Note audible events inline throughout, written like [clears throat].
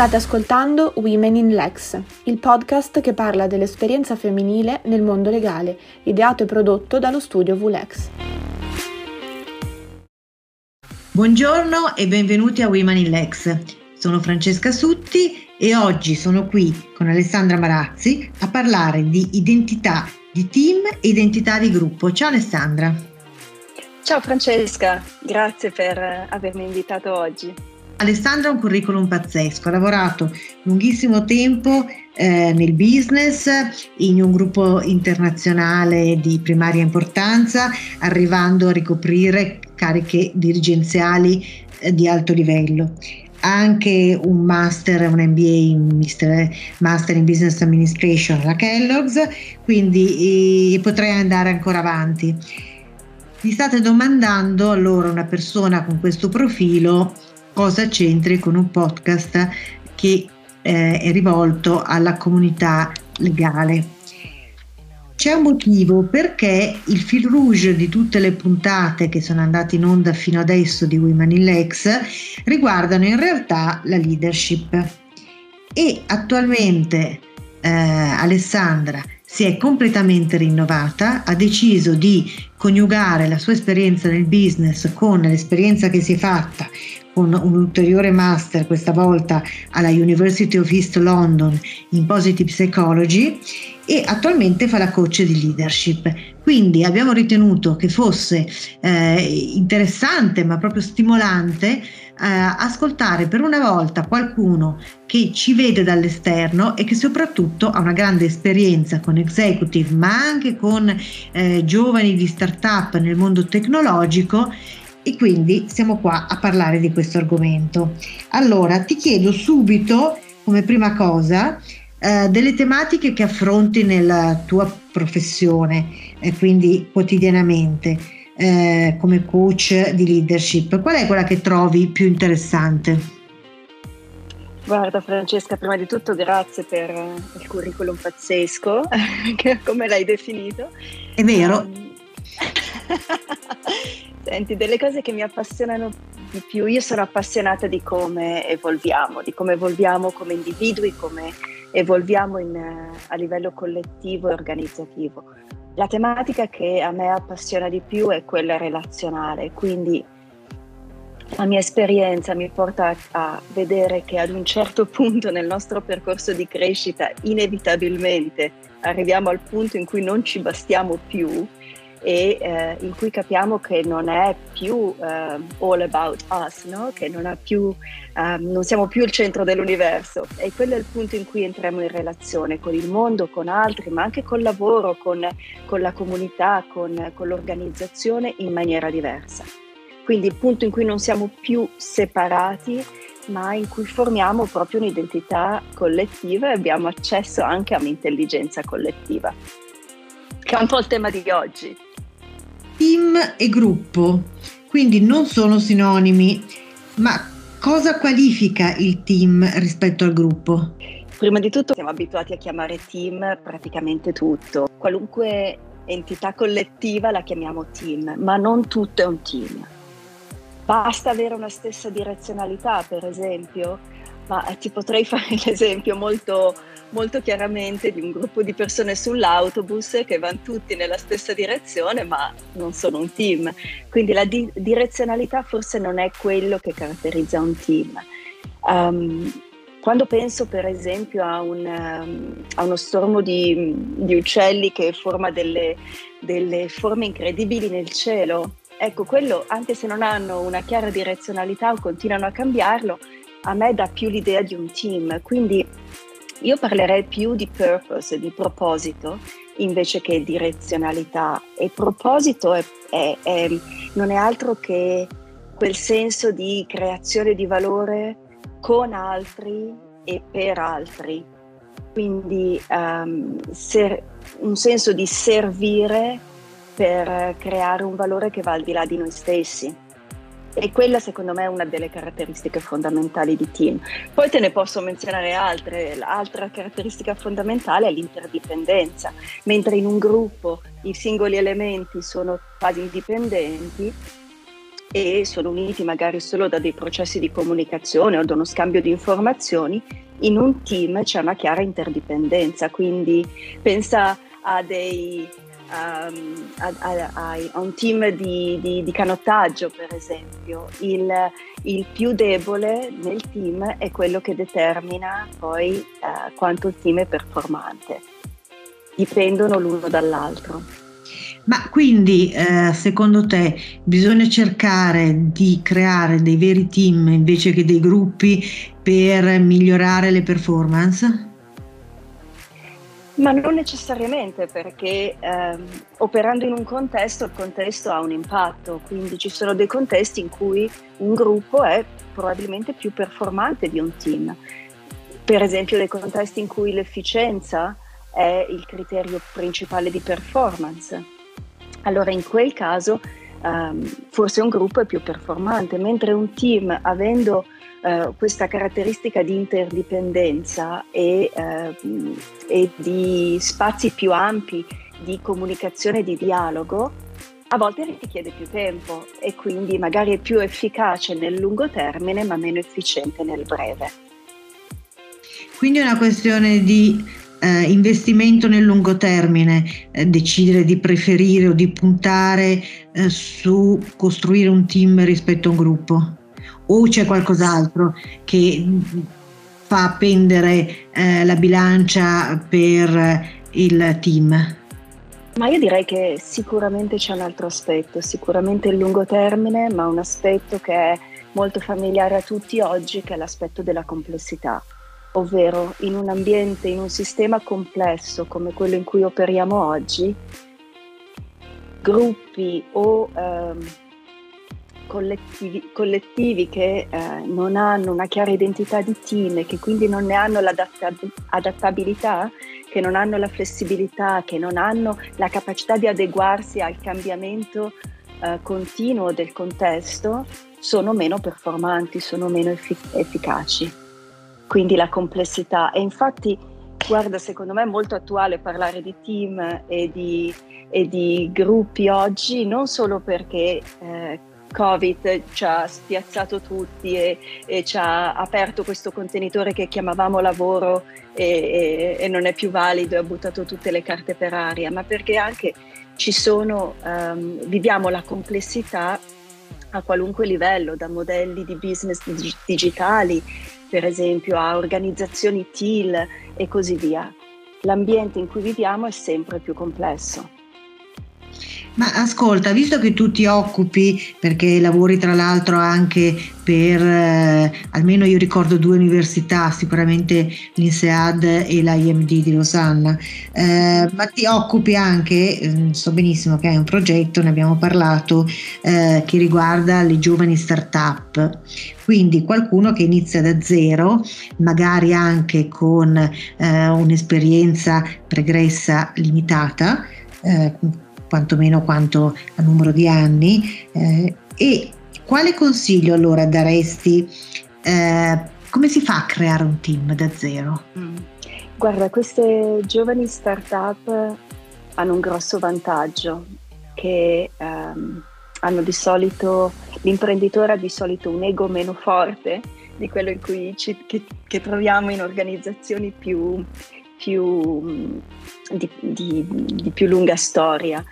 State ascoltando Women in Lex, il podcast che parla dell'esperienza femminile nel mondo legale, ideato e prodotto dallo studio VLEX. Buongiorno e benvenuti a Women in Lex. Sono Francesca Sutti e oggi sono qui con Alessandra Marazzi a parlare di identità di team e identità di gruppo. Ciao Alessandra. Ciao Francesca, grazie per avermi invitato oggi. Alessandra ha un curriculum pazzesco, ha lavorato lunghissimo tempo eh, nel business, in un gruppo internazionale di primaria importanza, arrivando a ricoprire cariche dirigenziali eh, di alto livello. Ha anche un master, un MBA in Mister, Master in Business Administration alla Kellogg's, quindi eh, potrei andare ancora avanti. Vi state domandando allora una persona con questo profilo cosa c'entri con un podcast che eh, è rivolto alla comunità legale. C'è un motivo perché il fil rouge di tutte le puntate che sono andate in onda fino adesso di Women in Lex riguardano in realtà la leadership e attualmente eh, Alessandra si è completamente rinnovata, ha deciso di coniugare la sua esperienza nel business con l'esperienza che si è fatta con un ulteriore master, questa volta alla University of East London in Positive Psychology e attualmente fa la coach di leadership. Quindi abbiamo ritenuto che fosse eh, interessante ma proprio stimolante ascoltare per una volta qualcuno che ci vede dall'esterno e che soprattutto ha una grande esperienza con executive ma anche con eh, giovani di startup nel mondo tecnologico e quindi siamo qua a parlare di questo argomento. Allora, ti chiedo subito, come prima cosa, eh, delle tematiche che affronti nella tua professione, eh, quindi quotidianamente, eh, come coach di leadership. Qual è quella che trovi più interessante? Guarda Francesca, prima di tutto grazie per il curriculum pazzesco, [laughs] come l'hai definito. È vero. Um, [laughs] Senti, delle cose che mi appassionano di più, io sono appassionata di come evolviamo, di come evolviamo come individui, come evolviamo in, a livello collettivo e organizzativo. La tematica che a me appassiona di più è quella relazionale, quindi la mia esperienza mi porta a vedere che ad un certo punto nel nostro percorso di crescita inevitabilmente arriviamo al punto in cui non ci bastiamo più e eh, in cui capiamo che non è più eh, all about us, no? che non, più, eh, non, siamo più il centro dell'universo e quello è il punto in cui entriamo in relazione con il mondo, con altri, ma anche col lavoro, con, con la comunità, con, con l'organizzazione in maniera diversa. Quindi il punto in cui non siamo più separati, ma in cui formiamo proprio un'identità collettiva e abbiamo accesso anche a un'intelligenza collettiva, che è un po' il tema di oggi team e gruppo, quindi non sono sinonimi, ma cosa qualifica il team rispetto al gruppo? Prima di tutto siamo abituati a chiamare team praticamente tutto, qualunque entità collettiva la chiamiamo team, ma non tutto è un team. Basta avere una stessa direzionalità, per esempio, ma eh, ti potrei [laughs] fare l'esempio molto, molto chiaramente di un gruppo di persone sull'autobus che vanno tutti nella stessa direzione, ma non sono un team. Quindi la di- direzionalità forse non è quello che caratterizza un team. Um, quando penso per esempio a, un, um, a uno stormo di, di, uccelli che forma delle, delle forme incredibili nel cielo, ecco quello anche se non hanno una chiara direzionalità o continuano a cambiarlo, a me dà più l'idea di un team, quindi io parlerei più di purpose, di proposito, invece che direzionalità. E proposito è, è, è, non è altro che quel senso di creazione di valore con altri e per altri. Quindi um, ser, un senso di servire per creare un valore che va al di là di noi stessi. E quella secondo me è una delle caratteristiche fondamentali di team. Poi te ne posso menzionare altre. L'altra caratteristica fondamentale è l'interdipendenza. Mentre in un gruppo i singoli elementi sono quasi indipendenti, e sono uniti magari solo da dei processi di comunicazione o da uno scambio di informazioni, in un team c'è una chiara interdipendenza, quindi pensa a dei um, a, un team di, di, di, canottaggio, per esempio. Il, il, più debole nel team è quello che determina poi uh, quanto il team è performante. Dipendono l'uno dall'altro. Ma quindi, eh, secondo te, bisogna cercare di creare dei veri team invece che dei gruppi per migliorare le performance? Ma non necessariamente perché ehm, operando in un contesto il contesto ha un impatto, quindi ci sono dei contesti in cui un gruppo è probabilmente più performante di un team. Per esempio dei contesti in cui l'efficienza è il criterio principale di performance. Allora in quel caso ehm, forse un gruppo è più performante, mentre un team avendo eh, questa caratteristica di interdipendenza e, eh, e di spazi più ampi di comunicazione e di dialogo, a volte richiede più tempo e quindi magari è più efficace nel lungo termine ma meno efficiente nel breve. Quindi è una questione di eh, investimento nel lungo termine, eh, decidere di preferire o di puntare eh, su costruire un team rispetto a un gruppo o c'è qualcos'altro che fa pendere eh, la bilancia per il team? Ma io direi che sicuramente c'è un altro aspetto, sicuramente il lungo termine, ma un aspetto che è molto familiare a tutti oggi, che è l'aspetto della complessità, ovvero in un ambiente, in un sistema complesso come quello in cui operiamo oggi, gruppi o ehm, collettivi, collettivi che eh, non hanno una chiara identità di team e che quindi non ne hanno l'adattabilità, che non hanno la flessibilità, che non hanno la capacità di adeguarsi al cambiamento eh, continuo del contesto, sono meno performanti, sono meno effic- efficaci. Quindi la complessità. E infatti, guarda, secondo me è molto attuale parlare di team e di, e di gruppi oggi, non solo perché eh, Covid ci ha spiazzato tutti e, e, ci ha aperto questo contenitore che chiamavamo lavoro e, e, non è più valido e ha buttato tutte le carte per aria, ma perché anche ci sono, um, viviamo la complessità a qualunque livello, da modelli di business digitali, per esempio, a organizzazioni TIL e così via. L'ambiente in cui viviamo è sempre più complesso. Ma ascolta, visto che tu ti occupi, perché lavori tra l'altro anche per, eh, almeno io ricordo due università, sicuramente l'INSEAD e l'IMD di Losanna, eh, ma ti occupi anche, eh, so benissimo che hai un progetto, ne abbiamo parlato, eh, che riguarda le giovani start-up. Quindi qualcuno che inizia da zero, magari anche con eh, un'esperienza pregressa limitata, eh, quantomeno quanto a numero di anni. Eh, e quale consiglio allora daresti? Eh, come si fa a creare un team da zero? Mm. Guarda, queste giovani start-up hanno un grosso vantaggio che ehm, hanno di solito, l'imprenditore ha di solito un ego meno forte di quello ci, che, che troviamo in organizzazioni più, più, di, di, di più lunga storia.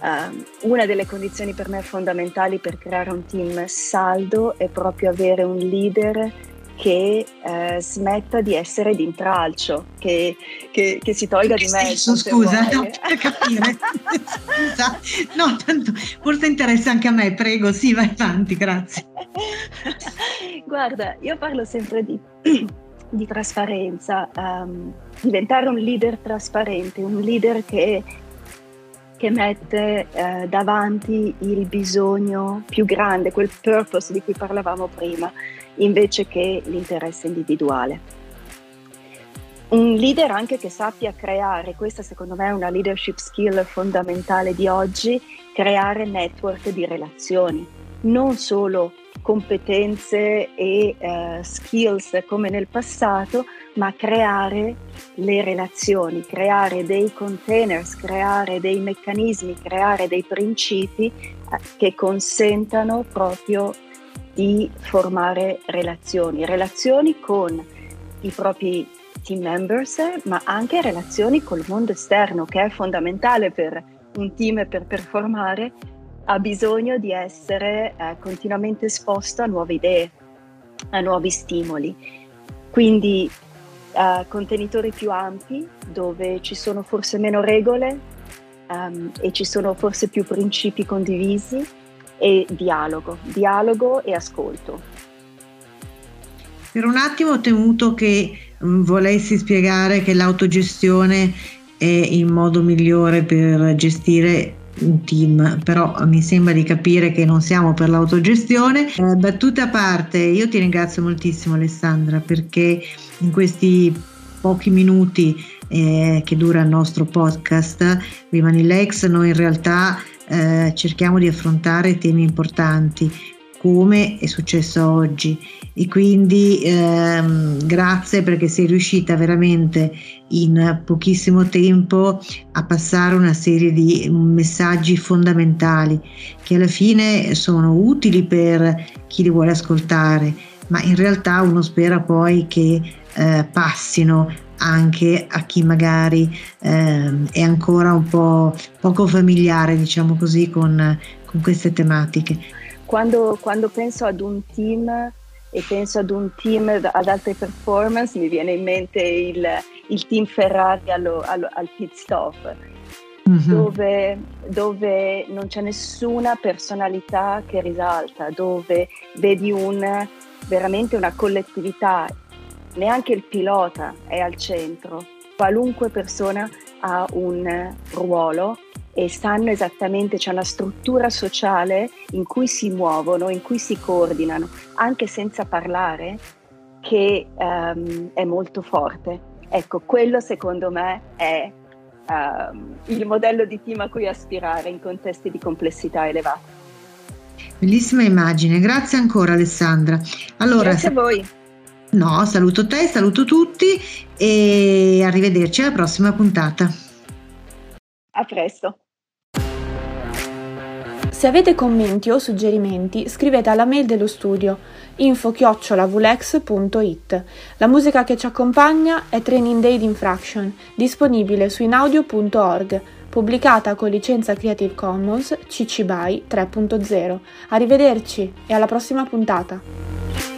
Uh, una delle condizioni per me fondamentali per creare un team saldo è proprio avere un leader che uh, smetta di essere d'intralcio, che, che, che si tolga che di mezzo. Scusa, no, per capire. scusa, no, tanto, forse interessa anche a me, prego, sì, vai avanti, grazie. [laughs] Guarda, io parlo sempre di, [clears throat] di trasparenza, um, diventare un leader trasparente, un leader che che mette eh, davanti il bisogno più grande, quel purpose di cui parlavamo prima, invece che l'interesse individuale. Un leader anche che sappia creare, questa secondo me è una leadership skill fondamentale di oggi, creare network di relazioni, non solo competenze e uh, skills come nel passato, ma creare le relazioni, creare dei containers, creare dei meccanismi, creare dei principi uh, che consentano proprio di formare relazioni, relazioni con i propri team members, ma anche relazioni col mondo esterno, che è fondamentale per un team per performare, ha bisogno di essere eh, continuamente esposto a nuove idee, a nuovi stimoli. Quindi eh, contenitori più ampi, dove ci sono forse meno regole um, e ci sono forse più principi condivisi e dialogo, dialogo e ascolto. Per un attimo ho temuto che um, volessi spiegare che l'autogestione è il modo migliore per gestire un team, però mi sembra di capire che non siamo per l'autogestione. Eh, battute a parte, io ti ringrazio moltissimo Alessandra perché in questi pochi minuti eh, che dura il nostro podcast Rimani Lex noi in realtà eh, cerchiamo di affrontare temi importanti come è successo oggi e quindi ehm, grazie perché sei riuscita veramente in pochissimo tempo a passare una serie di messaggi fondamentali che alla fine sono utili per chi li vuole ascoltare ma in realtà uno spera poi che eh, passino anche a chi magari eh, è ancora un po' poco familiare, diciamo così, con, con queste tematiche. Quando, quando, penso ad un team e penso ad un team ad alte performance, mi viene in mente il, il team Ferrari allo, allo, al pit stop. Mm-hmm. Dove, dove, non c'è nessuna personalità che risalta, dove vedi un, veramente una collettività neanche il pilota è al centro, qualunque persona ha un ruolo e sanno esattamente, c'è una struttura sociale in cui si muovono, in cui si coordinano, anche senza parlare, che um, è molto forte. Ecco, quello secondo me è um, il modello di team a cui aspirare in contesti di complessità elevata. Bellissima immagine, grazie ancora Alessandra. Allora, grazie a voi. No, saluto te, saluto tutti e arrivederci alla prossima puntata. A presto. Se avete commenti o suggerimenti scrivete alla mail dello studio info-vulex.it. La musica che ci accompagna è Training Day Infraction, disponibile su inaudio.org, pubblicata con licenza Creative Commons CC BY 3.0. Arrivederci e alla prossima puntata!